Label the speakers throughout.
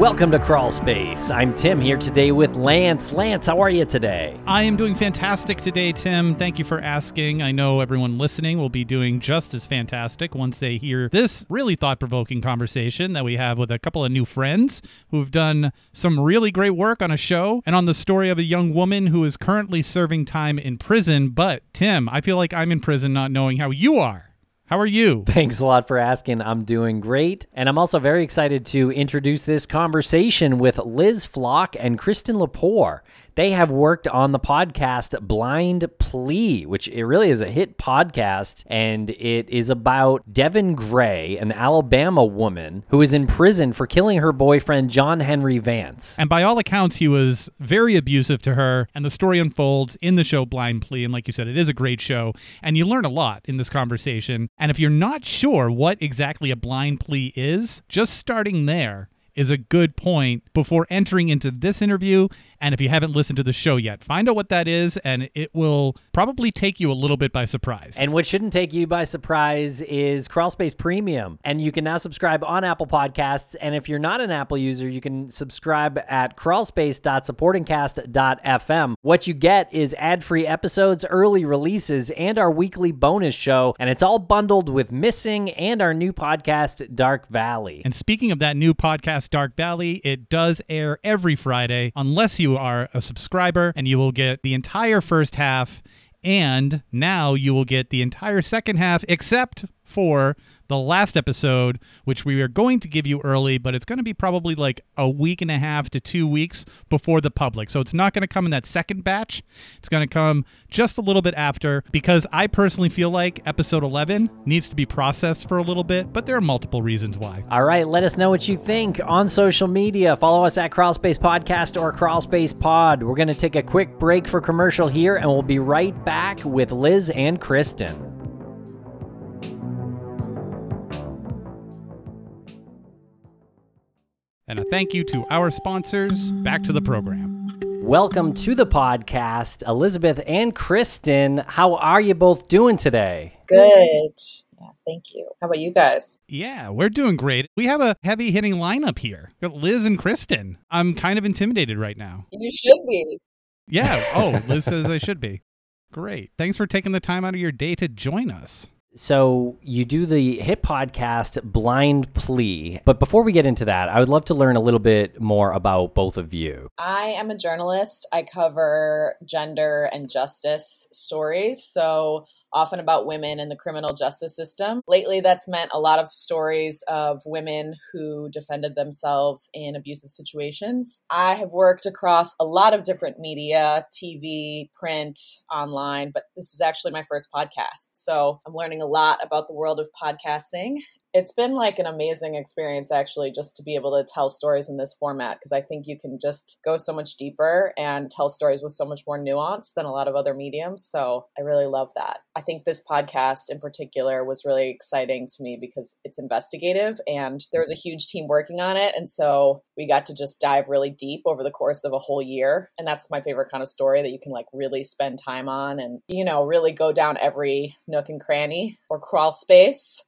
Speaker 1: Welcome to Crawl Space. I'm Tim here today with Lance. Lance, how are you today?
Speaker 2: I am doing fantastic today, Tim. Thank you for asking. I know everyone listening will be doing just as fantastic once they hear this really thought provoking conversation that we have with a couple of new friends who've done some really great work on a show and on the story of a young woman who is currently serving time in prison. But, Tim, I feel like I'm in prison not knowing how you are. How are you?
Speaker 1: Thanks a lot for asking. I'm doing great. And I'm also very excited to introduce this conversation with Liz Flock and Kristen Lepore. They have worked on the podcast Blind Plea, which it really is a hit podcast, and it is about Deven Grey, an Alabama woman who is in prison for killing her boyfriend John Henry Vance.
Speaker 2: And by all accounts, he was very abusive to her. And the story unfolds in the show Blind Plea. And like you said, it is a great show, and you learn a lot in this conversation. And if you're not sure what exactly a blind plea is, just starting there is a good point before entering into this interview and if you haven't listened to the show yet, find out what that is, and it will probably take you a little bit by surprise.
Speaker 1: And what shouldn't take you by surprise is Crawlspace Premium. And you can now subscribe on Apple Podcasts. And if you're not an Apple user, you can subscribe at crawlspace.supportingcast.fm. What you get is ad free episodes, early releases, and our weekly bonus show. And it's all bundled with Missing and our new podcast, Dark Valley.
Speaker 2: And speaking of that new podcast, Dark Valley, it does air every Friday, unless you are a subscriber and you will get the entire first half and now you will get the entire second half except for the last episode, which we are going to give you early, but it's going to be probably like a week and a half to two weeks before the public. So it's not going to come in that second batch. It's going to come just a little bit after because I personally feel like episode 11 needs to be processed for a little bit, but there are multiple reasons why.
Speaker 1: All right, let us know what you think on social media. Follow us at Crawlspace Podcast or Crawlspace Pod. We're going to take a quick break for commercial here, and we'll be right back with Liz and Kristen.
Speaker 2: And a thank you to our sponsors. Back to the program.
Speaker 1: Welcome to the podcast, Elizabeth and Kristen. How are you both doing today?
Speaker 3: Good. Yeah, thank you. How about you guys?
Speaker 2: Yeah, we're doing great. We have a heavy hitting lineup here. Got Liz and Kristen. I'm kind of intimidated right now.
Speaker 3: You should be.
Speaker 2: Yeah. Oh, Liz says I should be. Great. Thanks for taking the time out of your day to join us.
Speaker 1: So you do the hit podcast Blind Plea. But before we get into that, I would love to learn a little bit more about both of you.
Speaker 3: I am a journalist. I cover gender and justice stories. So often about women in the criminal justice system. Lately, that's meant a lot of stories of women who defended themselves in abusive situations. I have worked across a lot of different media TV, print, online, but this is actually my first podcast. So I'm learning a lot about the world of podcasting it's been like an amazing experience actually just to be able to tell stories in this format because I think you can just go so much deeper and tell stories with so much more nuance than a lot of other mediums. So I really love that. I think this podcast in particular was really exciting to me because it's investigative and there was a huge team working on it. And so we got to just dive really deep over the course of a whole year. And that's my favorite kind of story that you can like really spend time on and, you know, really go down every nook and cranny or crawl space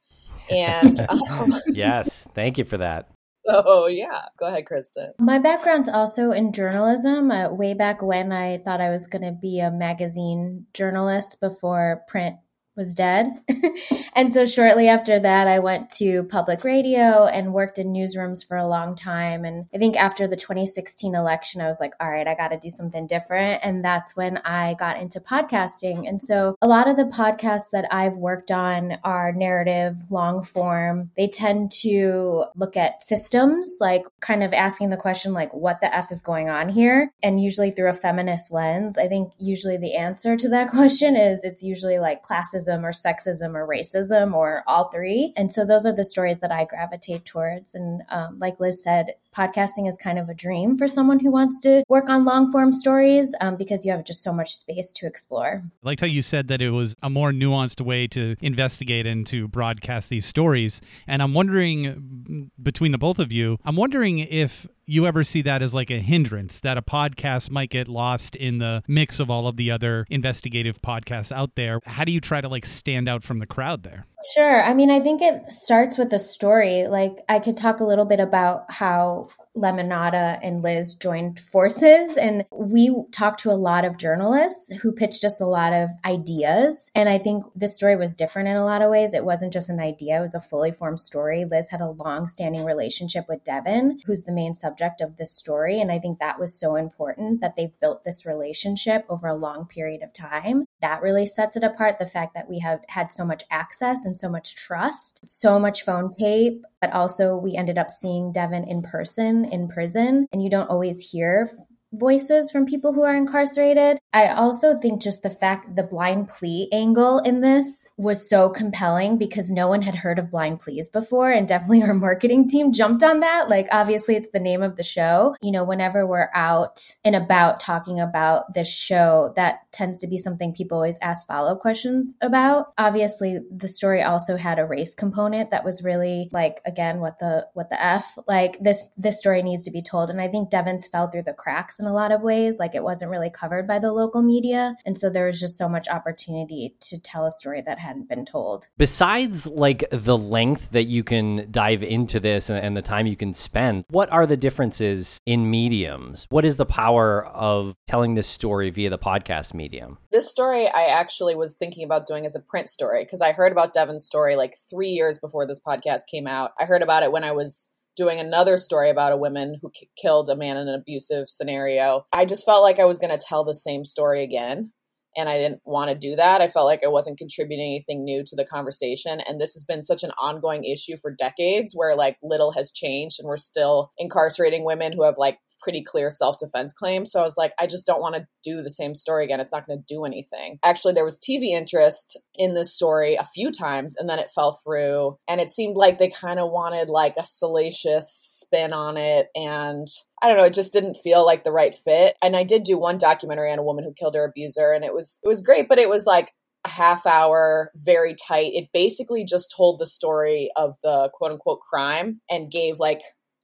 Speaker 3: and um,
Speaker 1: yes, thank you for that.
Speaker 3: So yeah, go ahead, Kristen.
Speaker 4: My background's also in journalism. Uh, way back when I thought I was going to be a magazine journalist before print was dead. and so shortly after that, I went to public radio and worked in newsrooms for a long time. And I think after the 2016 election, I was like, all right, I got to do something different. And that's when I got into podcasting. And so a lot of the podcasts that I've worked on are narrative, long form. They tend to look at systems, like kind of asking the question, like, what the F is going on here? And usually through a feminist lens. I think usually the answer to that question is it's usually like classes or sexism or racism or all three. And so those are the stories that I gravitate towards. And um, like Liz said, podcasting is kind of a dream for someone who wants to work on long form stories um, because you have just so much space to explore.
Speaker 2: I liked how you said that it was a more nuanced way to investigate and to broadcast these stories. And I'm wondering, between the both of you, I'm wondering if you ever see that as like a hindrance that a podcast might get lost in the mix of all of the other investigative podcasts out there how do you try to like stand out from the crowd there
Speaker 4: sure i mean i think it starts with the story like i could talk a little bit about how Петров. Lemonada and Liz joined forces and we talked to a lot of journalists who pitched us a lot of ideas. And I think this story was different in a lot of ways. It wasn't just an idea, it was a fully formed story. Liz had a long standing relationship with Deven, who's the main subject of this story. And I think that was so important that they've built this relationship over a long period of time. That really sets it apart. The fact that we have had so much access and so much trust, so much phone tape, but also we ended up seeing Deven in person in prison. And you don't always hear voices from people who are incarcerated. I also think just the fact the blind plea angle in this was so compelling because no one had heard of blind pleas before and definitely our marketing team jumped on that. Like obviously it's the name of the show. You know, whenever we're out and about talking about this show, that tends to be something people always ask follow-up questions about. Obviously, the story also had a race component that was really like again what the what the F like this this story needs to be told and I think Deven's fell through the cracks in a lot of ways. Like it wasn't really covered by the local media. And so there was just so much opportunity to tell a story that hadn't been told.
Speaker 1: Besides, like the length that you can dive into this and, and the time you can spend, what are the differences in mediums? What is the power of telling this story via the podcast medium?
Speaker 3: This story I actually was thinking about doing as a print story because I heard about Deven's story like three years before this podcast came out. I heard about it when I was doing another story about a woman who k- killed a man in an abusive scenario. I just felt like I was going to tell the same story again. And I didn't want to do that. I felt like I wasn't contributing anything new to the conversation. And this has been such an ongoing issue for decades where like little has changed and we're still incarcerating women who have like pretty clear self defense claim. So I was like, I just don't want to do the same story again. It's not going to do anything. Actually, there was TV interest in this story a few times and then it fell through. And it seemed like they kind of wanted like a salacious spin on it. And I don't know, it just didn't feel like the right fit. And I did do one documentary on a woman who killed her abuser and it was it was great, but it was like a half hour, very tight. It basically just told the story of the quote unquote crime and gave like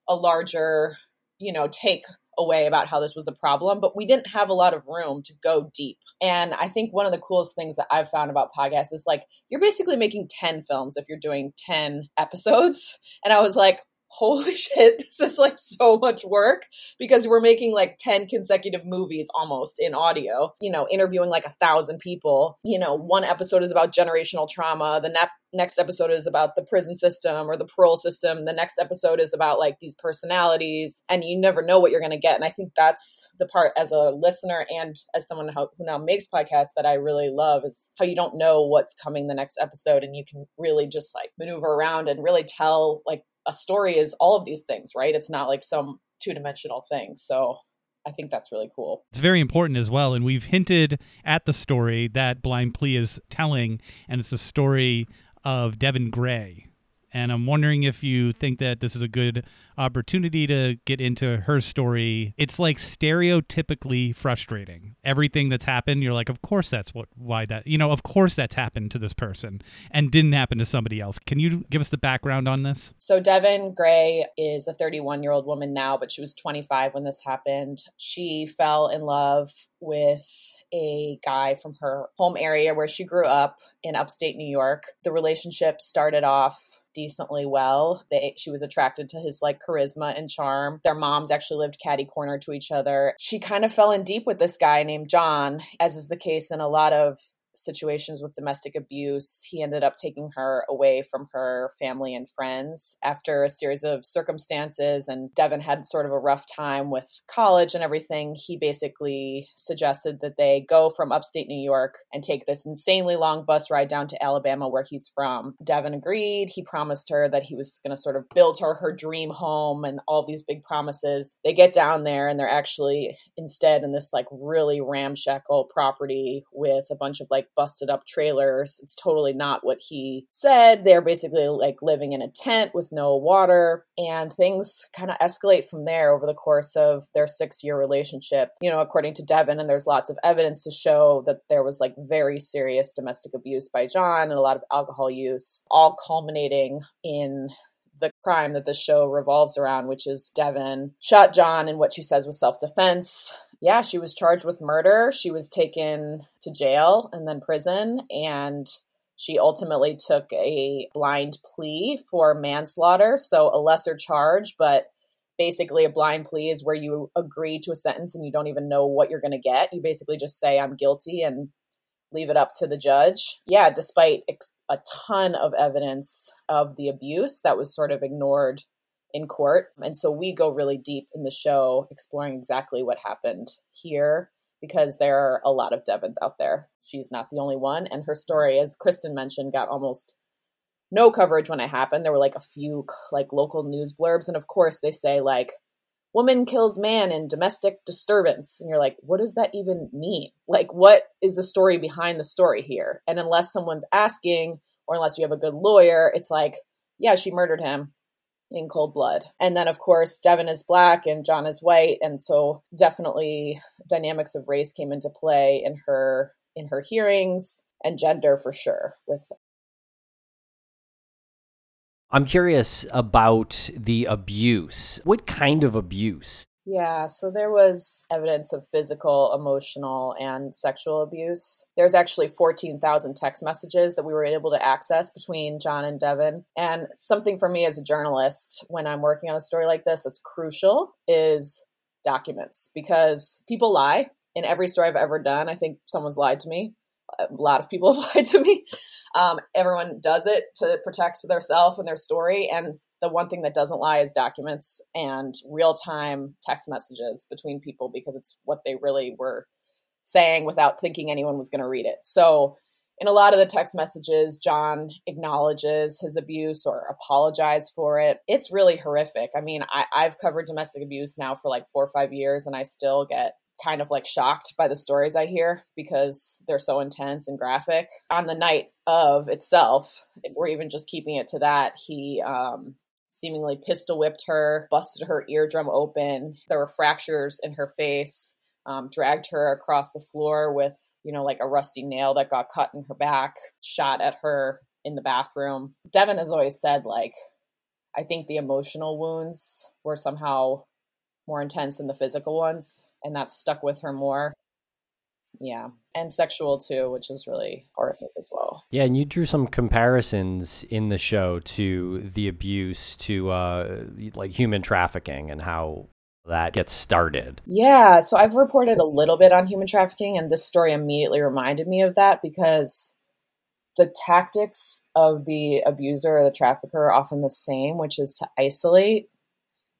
Speaker 3: a larger you know, take away about how this was a problem, but we didn't have a lot of room to go deep. And I think one of the coolest things that I've found about podcasts is like you're basically making 10 films if you're doing 10 episodes. And I was like, holy shit, this is like so much work because we're making like 10 consecutive movies almost in audio, you know, interviewing like a thousand people. You know, one episode is about generational trauma, the ne- next episode is about the prison system or the parole system, the next episode is about like these personalities, and you never know what you're going to get. And I think that's the part as a listener and as someone who now makes podcasts that I really love is how you don't know what's coming the next episode and you can really just like maneuver around and really tell like a story is all of these things, right? It's not like some two dimensional thing. So I think that's really cool.
Speaker 2: It's very important as well. And we've hinted at the story that Blind Plea is telling, and it's a story of Deven Grey. And I'm wondering if you think that this is a good opportunity to get into her story. It's like stereotypically frustrating. Everything that's happened, you're like, of course that's what why that you know, of course that's happened to this person and didn't happen to somebody else. Can you give us the background on this?
Speaker 3: So Deven Grey is a 31 year old woman now, but she was 25 when this happened. She fell in love with a guy from her home area where she grew up in upstate New York. The relationship started off decently well. They she was attracted to his like charisma and charm. Their moms actually lived catty corner to each other. She kind of fell in deep with this guy named John, as is the case in a lot of situations with domestic abuse. He ended up taking her away from her family and friends after a series of circumstances. And Deven had sort of a rough time with college and everything. He basically suggested that they go from upstate New York and take this insanely long bus ride down to Alabama, where he's from. Deven agreed. He promised her that he was going to sort of build her her dream home and all these big promises. They get down there and they're actually instead in this like really ramshackle property with a bunch of like busted up trailers. It's totally not what he said. They're basically like living in a tent with no water, and things kind of escalate from there over the course of their six year relationship. You know, according to Deven, and there's lots of evidence to show that there was like very serious domestic abuse by John and a lot of alcohol use, all culminating in the crime that the show revolves around, which is Deven shot John in what she says was self defense yeah, she was charged with murder. She was taken to jail and then prison. And she ultimately took a blind plea for manslaughter. So a lesser charge, but basically a blind plea is where you agree to a sentence and you don't even know what you're going to get. You basically just say, I'm guilty and leave it up to the judge. Yeah, despite a ton of evidence of the abuse that was sort of ignored in court. And so we go really deep in the show exploring exactly what happened here because there are a lot of Devens out there. She's not the only one. And her story, as Kristen mentioned, got almost no coverage when it happened. There were like a few like local news blurbs. And of course they say like woman kills man in domestic disturbance. And you're like, what does that even mean? Like, what is the story behind the story here? And unless someone's asking, or unless you have a good lawyer, it's like, yeah, she murdered him in cold blood. And then, of course, Deven is black and John is white. And so, definitely, dynamics of race came into play in her in her hearings and gender for sure with
Speaker 1: I'm curious about the abuse. What kind of abuse?
Speaker 3: Yeah, so there was evidence of physical, emotional, and sexual abuse. There's actually 14,000 text messages that we were able to access between John and Deven. And something for me as a journalist, when I'm working on a story like this, that's crucial is documents because people lie. In every story I've ever done, I think someone's lied to me a lot of people have lied to me. Um, everyone does it to protect their self and their story. And the one thing that doesn't lie is documents and real time text messages between people because it's what they really were saying without thinking anyone was going to read it. So, in a lot of the text messages, John acknowledges his abuse or apologizes for it. It's really horrific. I mean, I, I've covered domestic abuse now for like four or five years, and I still get kind of like shocked by the stories I hear because they're so intense and graphic. On the night of itself, if we're even just keeping it to that, he um, seemingly pistol whipped her, busted her eardrum open. There were fractures in her face, um, dragged her across the floor with, you know, like a rusty nail that got cut in her back, shot at her in the bathroom. Deven has always said, like, I think the emotional wounds were somehow more intense than the physical ones and that stuck with her more. Yeah. And sexual too, which is really horrific as well.
Speaker 1: Yeah, and you drew some comparisons in the show to the abuse to uh like human trafficking and how that gets started.
Speaker 3: Yeah, so I've reported a little bit on human trafficking and this story immediately reminded me of that because the tactics of the abuser or the trafficker are often the same, which is to isolate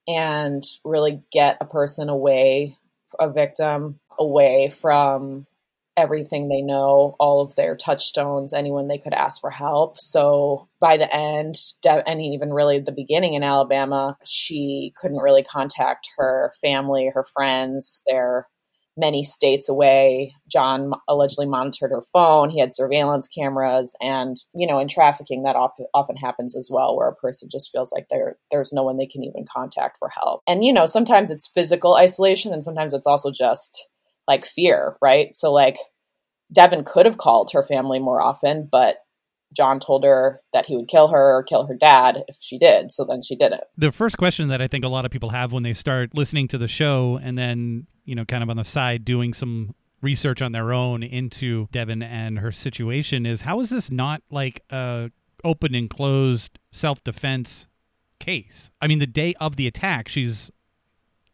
Speaker 3: and really get a person away a victim away from everything they know, all of their touchstones, anyone they could ask for help. So by the end, and even really the beginning in Alabama, she couldn't really contact her family, her friends, their many states away. John allegedly monitored her phone. He had surveillance cameras, and you know, in trafficking, that often happens as well, where a person just feels like there there's no one they can even contact for help. And you know, sometimes it's physical isolation, and sometimes it's also just like fear, right? So like Deven could have called her family more often, but John told her that he would kill her or kill her dad if she did. So then she did it.
Speaker 2: The first question that I think a lot of people have when they start listening to the show and then, you know, kind of on the side doing some research on their own into Deven and her situation is how is this not like a open and closed self-defense case? I mean, the day of the attack, she's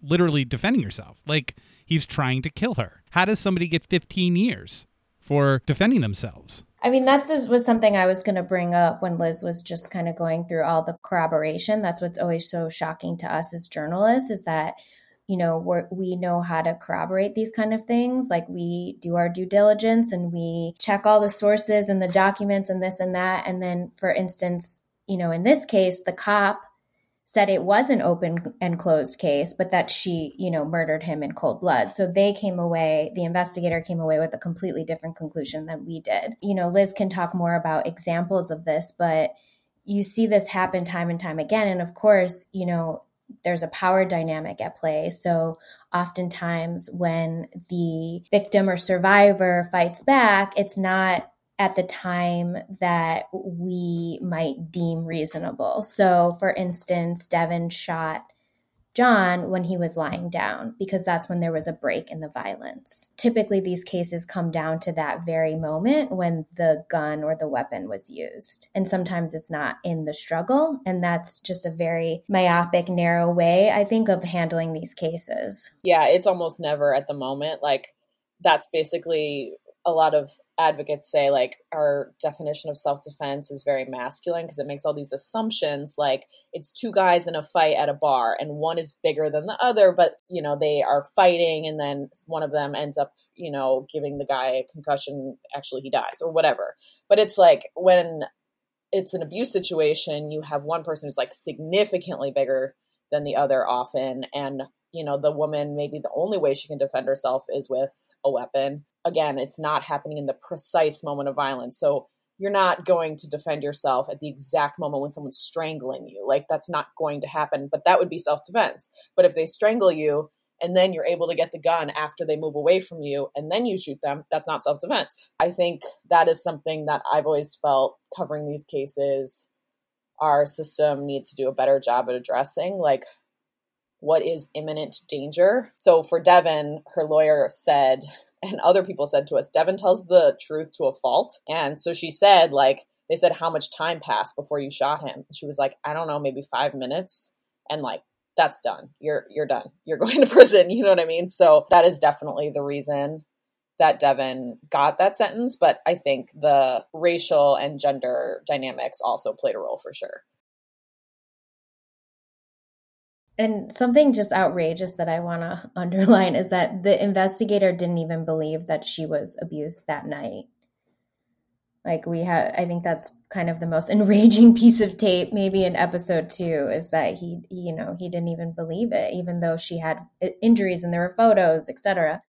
Speaker 2: literally defending herself. Like he's trying to kill her. How does somebody get 15 years for defending themselves?
Speaker 4: I mean, that's just was something I was going to bring up when Liz was just kind of going through all the corroboration. That's what's always so shocking to us as journalists is that you know we we know how to corroborate these kind of things like we do our due diligence and we check all the sources and the documents and this and that and then for instance you know in this case the cop said it was an open and closed case, but that she, you know, murdered him in cold blood. So they came away, the investigator came away with a completely different conclusion than we did. You know, Liz can talk more about examples of this, but you see this happen time and time again. And of course, you know, there's a power dynamic at play. So oftentimes when the victim or survivor fights back, it's not at the time that we might deem reasonable. So, for instance, Deven shot John when he was lying down because that's when there was a break in the violence. Typically, these cases come down to that very moment when the gun or the weapon was used. And sometimes it's not in the struggle. And that's just a very myopic, narrow way, I think, of handling these cases.
Speaker 3: Yeah, it's almost never at the moment. Like, that's basically a lot of advocates say like our definition of self-defense is very masculine because it makes all these assumptions like it's two guys in a fight at a bar and one is bigger than the other but you know they are fighting and then one of them ends up you know giving the guy a concussion actually he dies or whatever. But it's like when it's an abuse situation you have one person who's like significantly bigger than the other often and you know the woman maybe the only way she can defend herself is with a weapon again, it's not happening in the precise moment of violence. So you're not going to defend yourself at the exact moment when someone's strangling you. Like that's not going to happen, but that would be self defense. But if they strangle you and then you're able to get the gun after they move away from you and then you shoot them, that's not self defense. I think that is something that I've always felt covering these cases. Our system needs to do a better job at addressing. Like, what is imminent danger? So for Deven, her lawyer said and other people said to us, Deven tells the truth to a fault. And so she said, like, they said, how much time passed before you shot him? She was like, I don't know, maybe five minutes. And like, that's done. You're you're done. You're going to prison. You know what I mean? So that is definitely the reason that Deven got that sentence. But I think the racial and gender dynamics also played a role for sure.
Speaker 4: And something just outrageous that I want to underline is that the investigator didn't even believe that she was abused that night. Like we have, I think that's kind of the most enraging piece of tape, maybe in episode two, is that he, you know, he didn't even believe it, even though she had injuries and there were photos, etc.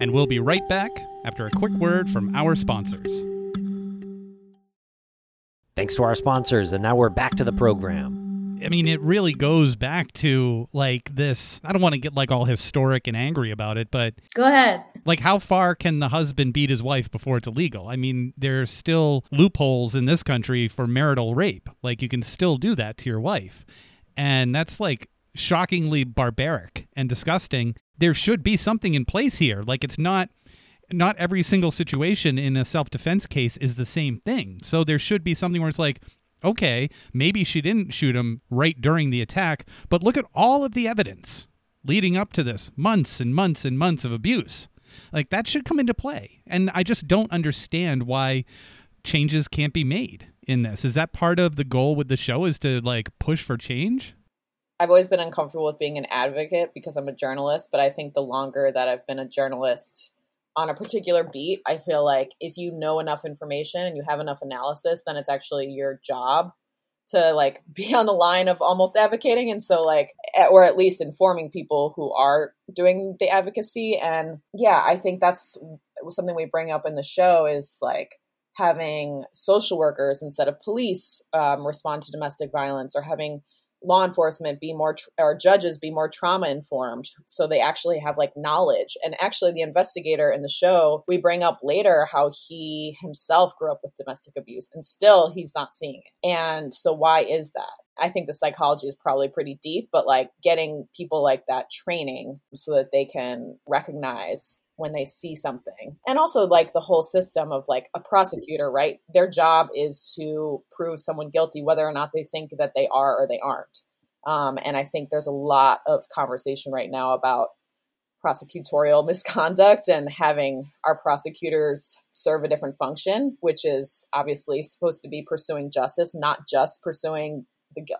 Speaker 2: And we'll be right back after a quick word from our sponsors.
Speaker 1: Thanks to our sponsors, and now we're back to the program.
Speaker 2: I mean, it really goes back to like this. I don't want to get like all historic and angry about it, but
Speaker 4: go ahead.
Speaker 2: Like, how far can the husband beat his wife before it's illegal? I mean, there's still loopholes in this country for marital rape. Like, you can still do that to your wife. And that's like shockingly barbaric and disgusting. There should be something in place here. Like, it's not not every single situation in a self defense case is the same thing. So there should be something where it's like, okay, maybe she didn't shoot him right during the attack, but look at all of the evidence leading up to this months and months and months of abuse. Like that should come into play. And I just don't understand why changes can't be made in this. Is that part of the goal with the show is to like push for change?
Speaker 3: I've always been uncomfortable with being an advocate because I'm a journalist, but I think the longer that I've been a journalist, on a particular beat, I feel like if you know enough information and you have enough analysis, then it's actually your job to like be on the line of almost advocating and so like or at least informing people who are doing the advocacy. And yeah i think that's something we bring up in the show is like having social workers instead of police um, respond to domestic violence or having law enforcement be more or judges be more trauma informed so they actually have like knowledge. And actually the investigator in the show we bring up later how he himself grew up with domestic abuse and still he's not seeing it. And so why is that? I think the psychology is probably pretty deep, but like getting people like that training so that they can recognize when they see something. And also like the whole system of like a prosecutor, right? Their job is to prove someone guilty whether or not they think that they are or they aren't. Um, and I think there's a lot of conversation right now about prosecutorial misconduct and having our prosecutors serve a different function, which is obviously supposed to be pursuing justice, not just pursuing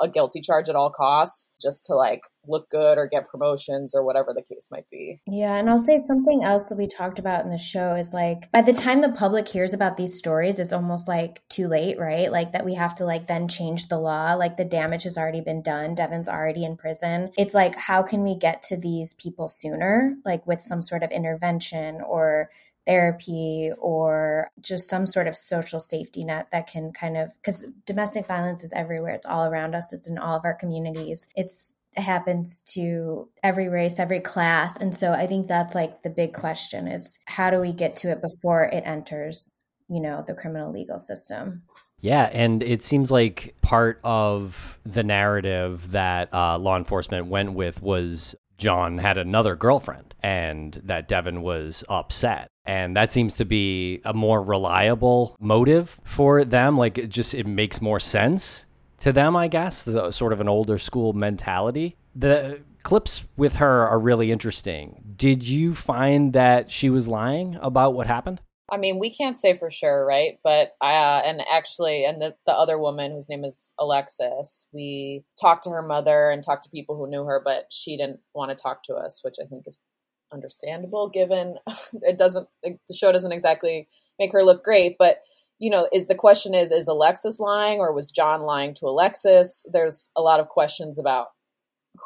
Speaker 3: a guilty charge at all costs just to like look good or get promotions or whatever the case might be.
Speaker 4: Yeah, and I'll say something else that we talked about in the show is like by the time the public hears about these stories it's almost like too late, right? Like that we have to like then change the law, like the damage has already been done, Deven's already in prison. It's like how can we get to these people sooner like with some sort of intervention or therapy or just some sort of social safety net that can kind of because domestic violence is everywhere. It's all around us. It's in all of our communities. It's it happens to every race every class. And so i think that's like the big question is how do we get to it before it enters you know the criminal legal system?
Speaker 1: Yeah, and it seems like part of the narrative that uh, law enforcement went with was John had another girlfriend and that Deven was upset. And that seems to be a more reliable motive for them. Like, it just it makes more sense to them, I guess, the, sort of an older school mentality. The clips with her are really interesting. Did you find that she was lying about what happened?
Speaker 3: I mean, we can't say for sure, right? But uh, and actually, and the, the other woman whose name is Alexis, we talked to her mother and talked to people who knew her, but she didn't want to talk to us, which I think is understandable given it doesn't, the show doesn't exactly make her look great. But, you know, is the question is, is Alexis lying or was John lying to Alexis? There's a lot of questions about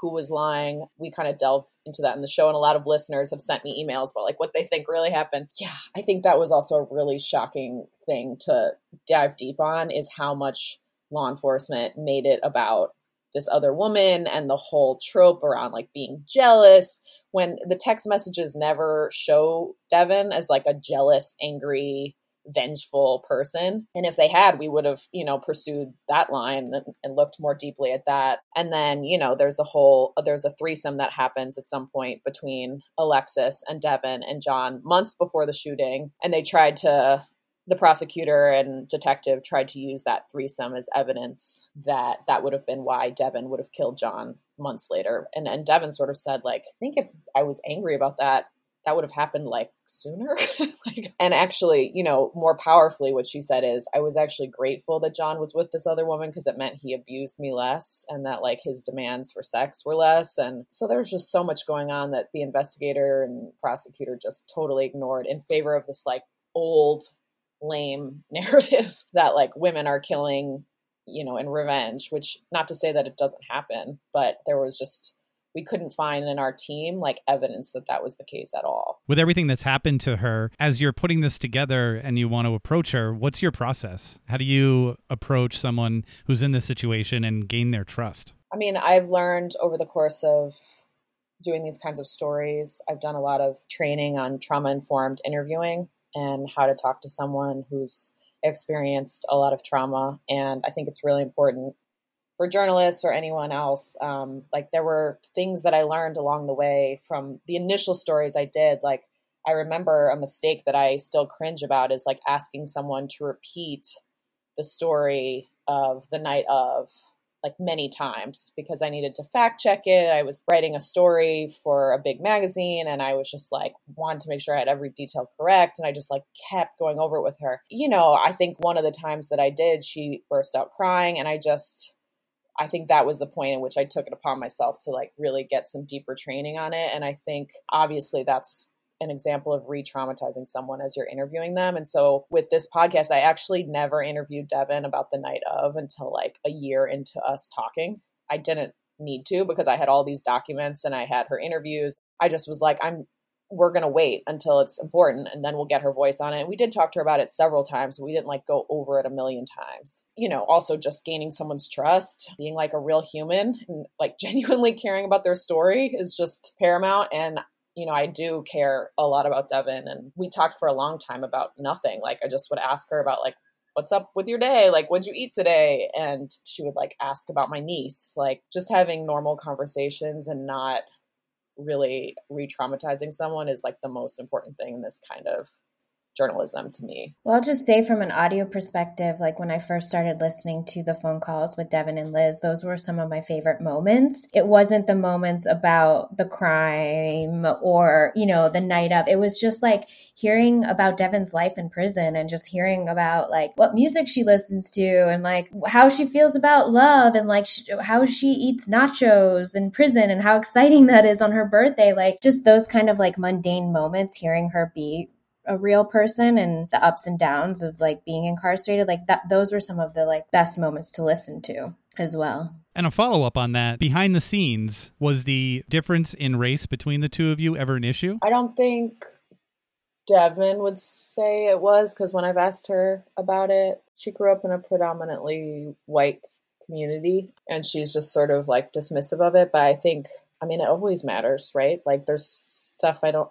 Speaker 3: who was lying. We kind of delve into that in the show, and a lot of listeners have sent me emails about like what they think really happened. Yeah, I think that was also a really shocking thing to dive deep on is how much law enforcement made it about this other woman and the whole trope around like being jealous when the text messages never show Deven as like a jealous, angry vengeful person. And if they had, we would have, you know, pursued that line and, and, looked more deeply at that. And then, you know, there's a whole, there's a threesome that happens at some point between Alexis and Deven and John months before the shooting. And they tried to, the prosecutor and detective tried to use that threesome as evidence that that would have been why Deven would have killed John months later. And and Deven sort of said like, I think if I was angry about that, that would have happened like sooner. like, and actually, you know, more powerfully, what she said is, I was actually grateful that John was with this other woman because it meant he abused me less and that like his demands for sex were less. And so there's just so much going on that the investigator and prosecutor just totally ignored in favor of this like old, lame narrative that like women are killing, you know, in revenge, which not to say that it doesn't happen, but there was just we couldn't find in our team like evidence that that was the case at all.
Speaker 2: With everything that's happened to her, as you're putting this together and you want to approach her, what's your process? How do you approach someone who's in this situation and gain their trust?
Speaker 3: I mean, I've learned over the course of doing these kinds of stories, I've done a lot of training on trauma informed interviewing and how to talk to someone who's experienced a lot of trauma. And I think it's really important for journalists or anyone else, um, like there were things that I learned along the way from the initial stories I did. Like I remember a mistake that I still cringe about is like asking someone to repeat the story of the night of like many times because I needed to fact check it. I was writing a story for a big magazine and I was just like wanted to make sure I had every detail correct and I just like kept going over it with her. You know, I think one of the times that I did, she burst out crying and I just I think that was the point in which I took it upon myself to like really get some deeper training on it. And I think obviously that's an example of re traumatizing someone as you're interviewing them. And so with this podcast, I actually never interviewed Deven about the night of until like a year into us talking. I didn't need to because I had all these documents and I had her interviews. I just was like, I'm we're going to wait until it's important and then we'll get her voice on it. And we did talk to her about it several times. We didn't like go over it a million times. You know, also just gaining someone's trust, being like a real human and like genuinely caring about their story is just paramount. And you know, I do care a lot about Deven. And we talked for a long time about nothing. Like, I just would ask her about, like, what's up with your day? Like, what'd you eat today? And she would, like, ask about my niece. Like, just having normal conversations and not really re-traumatizing someone is like the most important thing in this kind of journalism to me.
Speaker 4: Well, I'll just say from an audio perspective, like when I first started listening to the phone calls with Deven and Liz, those were some of my favorite moments. It wasn't the moments about the crime or, you know, the night of. It was just like hearing about Deven's life in prison and just hearing about like what music she listens to and like how she feels about love and like sh- how she eats nachos in prison and how exciting that is on her birthday. Like just those kind of like mundane moments, hearing her be a real person and the ups and downs of like being incarcerated like that those were some of the like best moments to listen to as well.
Speaker 2: And a follow up on that behind the scenes was the difference in race between the two of you ever an issue?
Speaker 3: I don't think deven would say it was because when i've asked her about it she grew up in a predominantly white community and she's just sort of like dismissive of it but i think i mean it always matters right? Like there's stuff i don't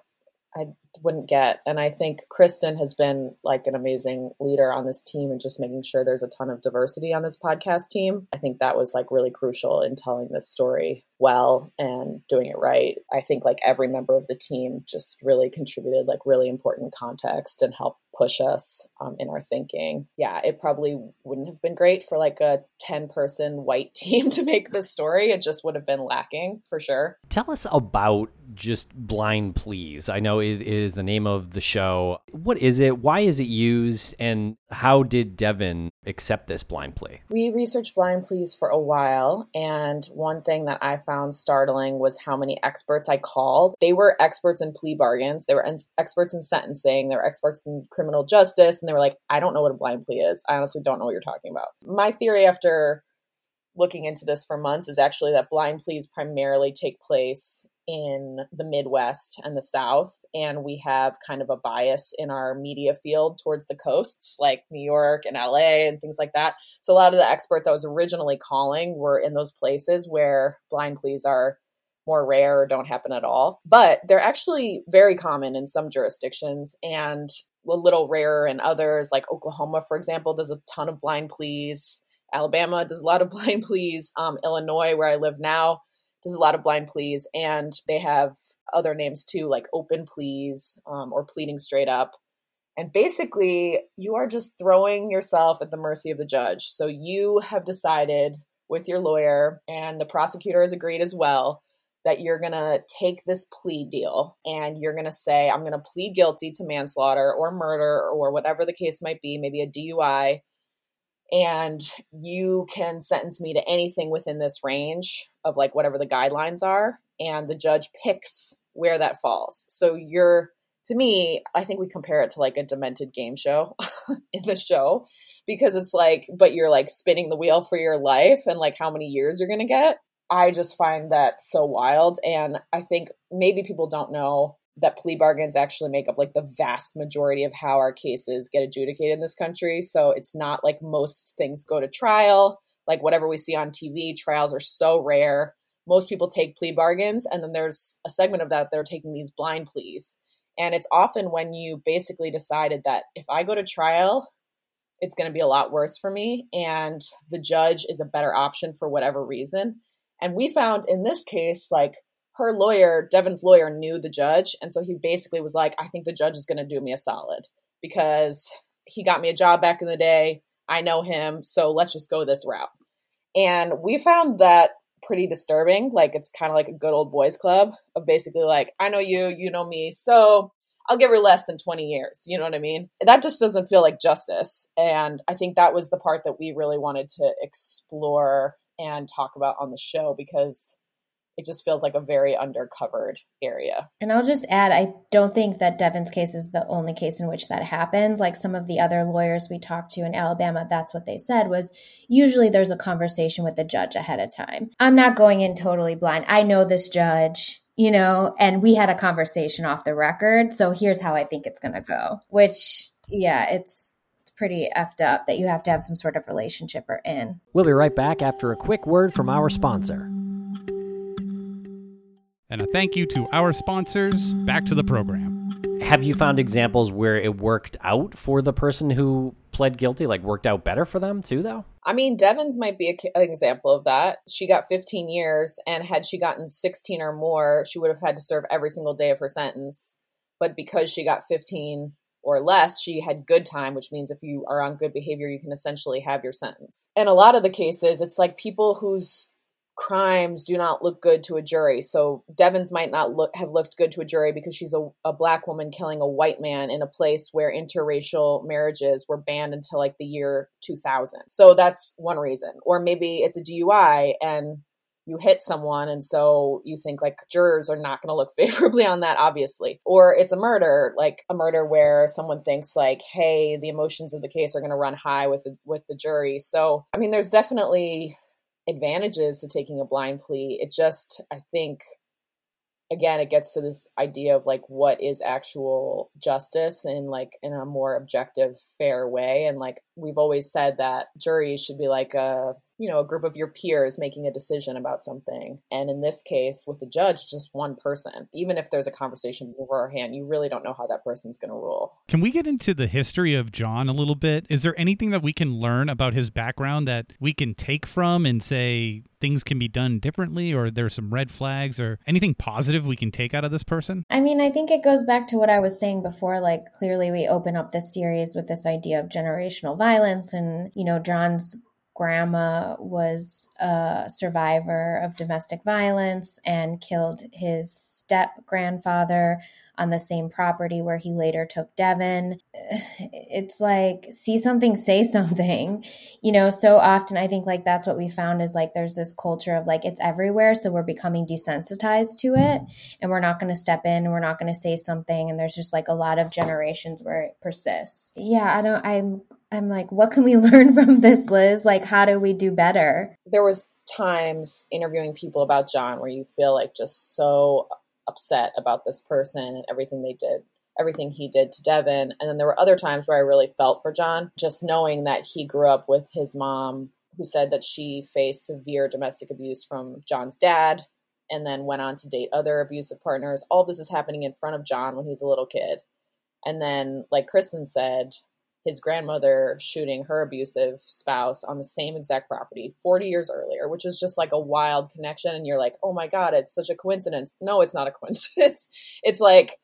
Speaker 3: I wouldn't get. And I think Kristen has been like an amazing leader on this team and just making sure there's a ton of diversity on this podcast team. I think that was like really crucial in telling this story well and doing it right. I think like every member of the team just really contributed like really important context and helped push us um, in our thinking. Yeah, it probably wouldn't have been great for like a 10 person white team to make this story. It just would have been lacking for sure.
Speaker 1: Tell us about just Blind Please. I know it is the name of the show. What is it? Why is it used? And how did Deven accept this blind plea?
Speaker 3: We researched blind pleas for a while, and one thing that I found startling was how many experts I called. They were experts in plea bargains, they were experts in sentencing, they were experts in criminal justice, and they were like, I don't know what a blind plea is. I honestly don't know what you're talking about. My theory after looking into this for months is actually that blind pleas primarily take place in the Midwest and the South, and we have kind of a bias in our media field towards the coasts, like New York and LA and things like that. So a lot of the experts I was originally calling were in those places where blind pleas are more rare or don't happen at all. But they're actually very common in some jurisdictions and a little rarer in others, like Oklahoma, for example, does a ton of blind pleas. Alabama does a lot of blind pleas. Um, Illinois, where I live now, there's a lot of blind pleas, and they have other names too, like open pleas um, or pleading straight up. And basically, you are just throwing yourself at the mercy of the judge. So you have decided with your lawyer, and the prosecutor has agreed as well, that you're going to take this plea deal and you're going to say, I'm going to plead guilty to manslaughter or murder or whatever the case might be, maybe a DUI. And you can sentence me to anything within this range of like whatever the guidelines are and the judge picks where that falls so you're to me i think we compare it to like a demented game show in the show because it's like but you're like spinning the wheel for your life and like how many years you're going to get i just find that so wild and i think maybe people don't know that plea bargains actually make up like the vast majority of how our cases get adjudicated in this country so it's not like most things go to trial like whatever we see on TV, trials are so rare. Most people take plea bargains, and then there's a segment of that they're taking these blind pleas. And it's often when you basically decided that if I go to trial, it's going to be a lot worse for me, and the judge is a better option for whatever reason. And we found in this case, like her lawyer, Deven's lawyer, knew the judge. And so he basically was like, I think the judge is going to do me a solid because he got me a job back in the day. I know him, so let's just go this route. And we found that pretty disturbing. Like it's kind of like a good old boys club of basically like, I know you, you know me, so I'll give her less than 20 years. You know what I mean? That just doesn't feel like justice. And I think that was the part that we really wanted to explore and talk about on the show because it just feels like a very undercovered area.
Speaker 4: And I'll just add, I don't think that Deven's case is the only case in which that happens. Like some of the other lawyers we talked to in Alabama, that's what they said was usually there's a conversation with the judge ahead of time. I'm not going in totally blind. I know this judge you know, and we had a conversation off the record. So here's how I think it's going to go, which, yeah, it's, it's pretty effed up that you have to have some sort of relationship or in.
Speaker 1: We'll be right back after a quick word from our sponsor.
Speaker 2: And a thank you to our sponsors. Back to the program.
Speaker 1: Have you found examples where it worked out for the person who pled guilty, like worked out better for them too, though?
Speaker 3: I mean, Deven's might be a, an example of that. She got 15 years, and had she gotten 16 or more, she would have had to serve every single day of her sentence. But because she got 15 or less, she had good time, which means if you are on good behavior, you can essentially have your sentence. In a lot of the cases, it's like people whose crimes do not look good to a jury. So Deven's might not look have looked good to a jury because she's a, a black woman killing a white man in a place where interracial marriages were banned until like the year 2000. So that's one reason. Or maybe it's a DUI and you hit someone and so you think like jurors are not going to look favorably on that obviously or it's a murder like a murder where someone thinks like hey the emotions of the case are going to run high with the with the jury so i mean there's definitely advantages to taking a blind plea. It just, I think, again, it gets to this idea of like what is actual justice in like in a more objective, fair way. And like we've always said that juries should be like a you know, a group of your peers making a decision about something. And in this case, with the judge, just one person. Even if there's a conversation beforehand, you really don't know how that person's going to rule.
Speaker 2: Can we get into the history of John a little bit? Is there anything that we can learn about his background that we can take from and say things can be done differently or there's some red flags or anything positive we can take out of this person?
Speaker 4: I mean, I think it goes back to what I was saying before. Like, clearly, we open up this series with this idea of generational violence, and, you know, John's grandma was a survivor of domestic violence and killed his step grandfather on the same property where he later took Deven. It's like, see something, say something. You know, so often I think like that's what we found is like there's this culture of like it's everywhere. So we're becoming desensitized to it and we're not going to step in and we're not going to say something. And there's just like a lot of generations where it persists. Yeah, I don't, I'm, I'm like, what can we learn from this, Liz? Like, how do we do better?
Speaker 3: There was times interviewing people about John where you feel like just so upset about this person and everything they did everything he did to Deven. And then there were other times where I really felt for John, just knowing that he grew up with his mom, who said that she faced severe domestic abuse from John's dad and then went on to date other abusive partners. All this is happening in front of John when he's a little kid. And then, like Kristen said, his grandmother shooting her abusive spouse on the same exact property 40 years earlier, which is just like a wild connection. And you're like, oh my God, it's such a coincidence. No, it's not a coincidence. it's like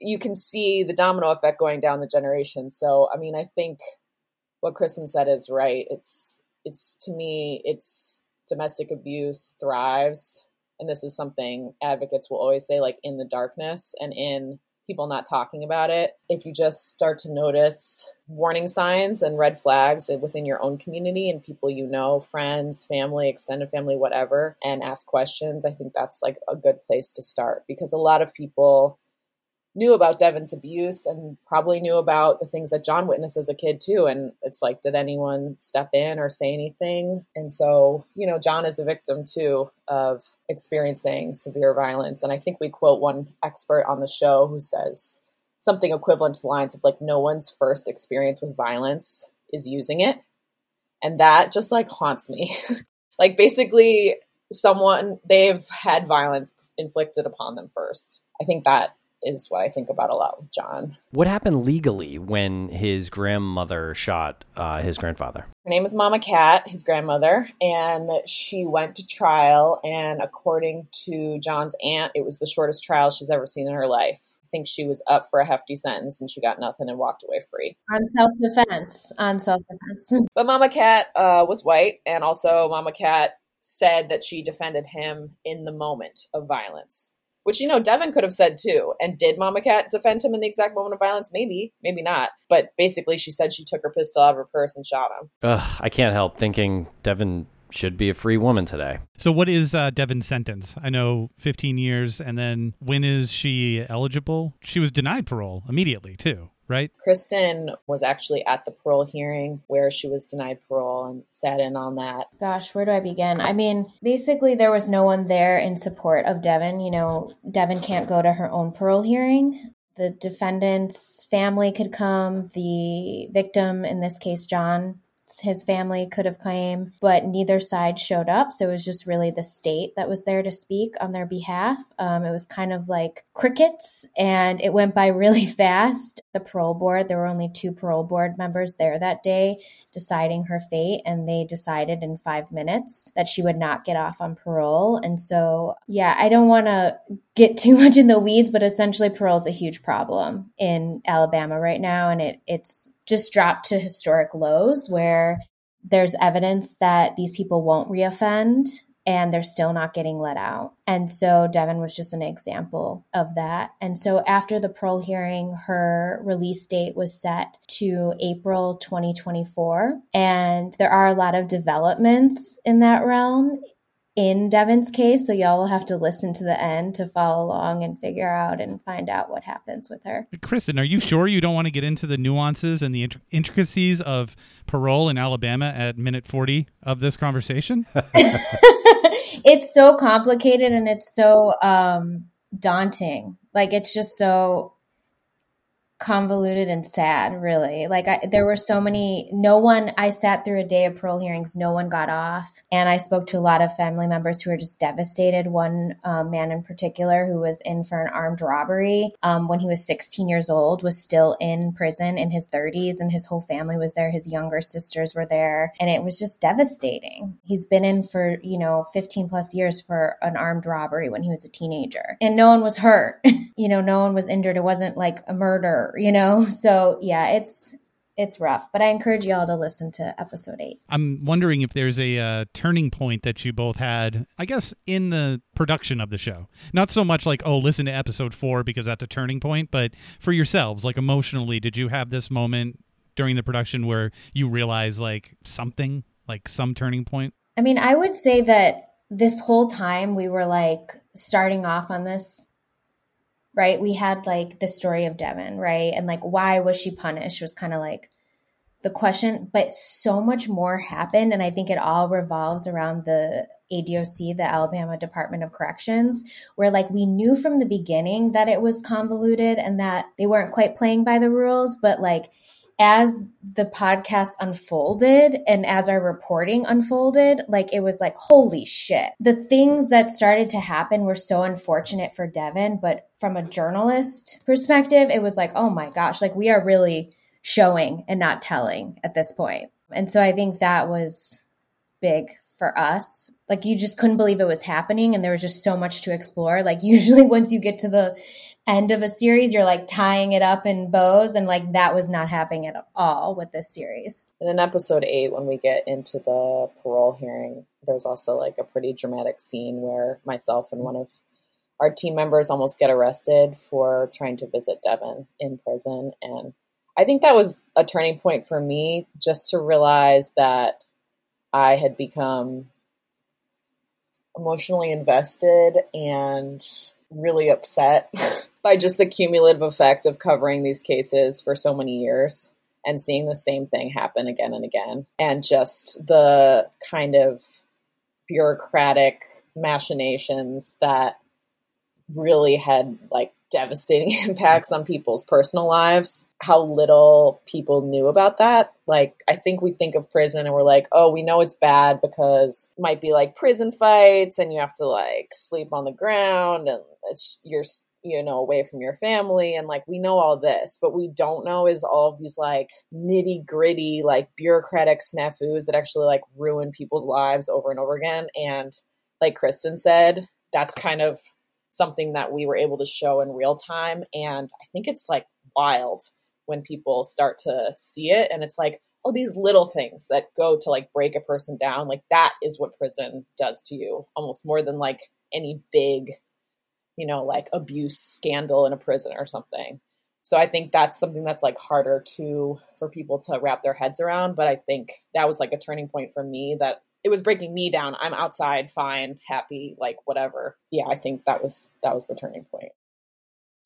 Speaker 3: you can see the domino effect going down the generation. So, I mean, I think what Kristen said is right. It's, it's to me, it's domestic abuse thrives. And this is something advocates will always say, like in the darkness and in people not talking about it. If you just start to notice warning signs and red flags within your own community and people you know, friends, family, extended family, whatever, and ask questions, I think that's like a good place to start because a lot of people knew about Deven's abuse and probably knew about the things that John witnessed as a kid too. And it's like, did anyone step in or say anything? And so, you know, John is a victim too of experiencing severe violence. And I think we quote one expert on the show who says something equivalent to the lines of like, no one's first experience with violence is using it. And that just like haunts me. like basically someone they've had violence inflicted upon them first. I think that is what I think about a lot with John.
Speaker 1: What happened legally when his grandmother shot uh, his grandfather?
Speaker 3: Her name is Mama Cat, his grandmother, and she went to trial. And according to John's aunt, it was the shortest trial she's ever seen in her life. I think she was up for a hefty sentence and she got nothing and walked away free.
Speaker 4: On self defense. On self defense.
Speaker 3: but Mama Cat uh, was white, and also Mama Cat said that she defended him in the moment of violence which you know Deven could have said too. And did Mama Cat defend him in the exact moment of violence? Maybe, maybe not. But basically, she said she took her pistol out of her purse and shot him.
Speaker 1: Ugh, I can't help thinking Deven should be a free woman today.
Speaker 2: So, what is uh, Deven's sentence? I know 15 years, and then when is she eligible? She was denied parole immediately, too right?
Speaker 3: Kristen was actually at the parole hearing where she was denied parole and sat in on that.
Speaker 4: Gosh, where do I begin? I mean, basically, there was no one there in support of Deven. You know, Deven can't go to her own parole hearing. The defendant's family could come, the victim, in this case, John, his family could have claimed, but neither side showed up. So it was just really the state that was there to speak on their behalf. Um, it was kind of like crickets, and it went by really fast. The parole board, there were only two parole board members there that day deciding her fate, and they decided in five minutes that she would not get off on parole. And so, yeah, I don't want to get too much in the weeds, but essentially, parole is a huge problem in Alabama right now, and it it's just dropped to historic lows where there's evidence that these people won't reoffend and they're still not getting let out. And so Deven was just an example of that. And so after the parole hearing, her release date was set to April 2024. And there are a lot of developments in that realm in Deven's case. So y'all will have to listen to the end to follow along and figure out and find out what happens with her.
Speaker 2: Kristen, are you sure you don't want to get into the nuances and the intricacies of parole in Alabama at minute 40 of this conversation?
Speaker 4: it's so complicated and it's so um, daunting. Like it's just so convoluted and sad really. Like I, there were so many no one i sat through a day of parole hearings no one got off. And i spoke to a lot of family members who were just devastated. One um, man in particular who was in for an armed robbery um, when he was 16 years old was still in prison in his 30s and his whole family was there. His younger sisters were there. And it was just devastating. He's been in for you know 15 plus years for an armed robbery when he was a teenager. And no one was hurt. You know no one was injured. It wasn't like a murder you know? So yeah, it's it's rough, but I encourage y'all to listen to episode eight.
Speaker 2: I'm wondering if there's a uh, turning point that you both had, I guess, in the production of the show. Not so much like, oh, listen to episode four because that's a turning point, but for yourselves, like emotionally, did you have this moment during the production where you realize like something, like some turning point?
Speaker 4: I mean, I would say that this whole time we were like starting off on this right? We had like the story of Deven, right? And like, why was she punished was kind of like the question, but so much more happened. And I think it all revolves around the ADOC, the Alabama Department of Corrections, where like we knew from the beginning that it was convoluted and that they weren't quite playing by the rules, but like as the podcast unfolded and as our reporting unfolded, like it was like, holy shit. The things that started to happen were so unfortunate for Deven, but from a journalist perspective, it was like, oh my gosh, like we are really showing and not telling at this point. And so I think that was big for us. Like you just couldn't believe it was happening and there was just so much to explore. Like usually once you get to the end of a series, you're like tying it up in bows and like that was not happening at all with this series.
Speaker 3: And in episode 8 when we get into the parole hearing, there's also like a pretty dramatic scene where myself and one of our team members almost get arrested for trying to visit Deven in prison and I think that was a turning point for me just to realize that I had become emotionally invested and really upset by just the cumulative effect of covering these cases for so many years and seeing the same thing happen again and again and just the kind of bureaucratic machinations that really had like devastating impacts on people's personal lives, how little people knew about that. Like, I think we think of prison and we're like, oh, we know it's bad because might be like prison fights and you have to like sleep on the ground and you're, you know, away from your family. And like, we know all this, but we don't know is all of these like nitty gritty, like bureaucratic snafus that actually like ruin people's lives over and over again. And like Kristen said, that's kind of something that we were able to show in real time. And I think it's like wild when people start to see it and it's like, oh, these little things that go to like break a person down, like that is what prison does to you almost more than like any big, you know, like abuse scandal in a prison or something. So I think that's something that's like harder to for people to wrap their heads around. But I think that was like a turning point for me that it was breaking me down. I'm outside, fine, happy, like whatever. Yeah, I think that was that was the turning point.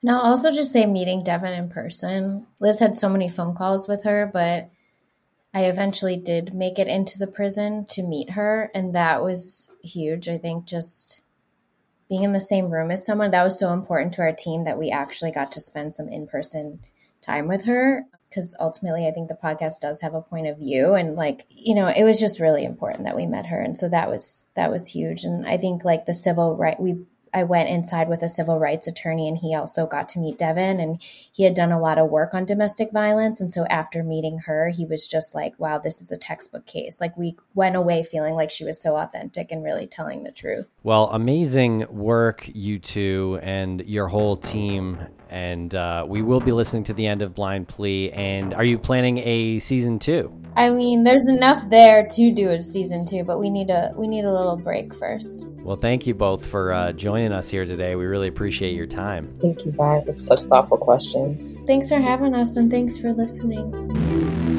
Speaker 4: And I'll also just say meeting Deven in person. Liz had so many phone calls with her, but I eventually did make it into the prison to meet her, and that was huge. I think just being in the same room as someone that was so important to our team that we actually got to spend some in person time with her. Because ultimately I think the podcast does have a point of view and like you know it was just really important that we met her. And so that was that was huge. And I think like the civil right we I went inside with a civil rights attorney and he also got to meet Deven and he had done a lot of work on domestic violence. And so after meeting her, he was just like, wow, this is a textbook case. Like we went away feeling like she was so authentic and really telling the truth.
Speaker 1: Well, amazing work, you two and your whole team. And uh, we will be listening to the end of Blind Plea. And are you planning a season two?
Speaker 4: I mean, there's enough there to do a season two, but we need a we need a little break first.
Speaker 1: Well, thank you both for uh, joining us here today. We really appreciate your time.
Speaker 3: Thank you, guys, with such thoughtful questions.
Speaker 4: Thanks for having us, and thanks for listening.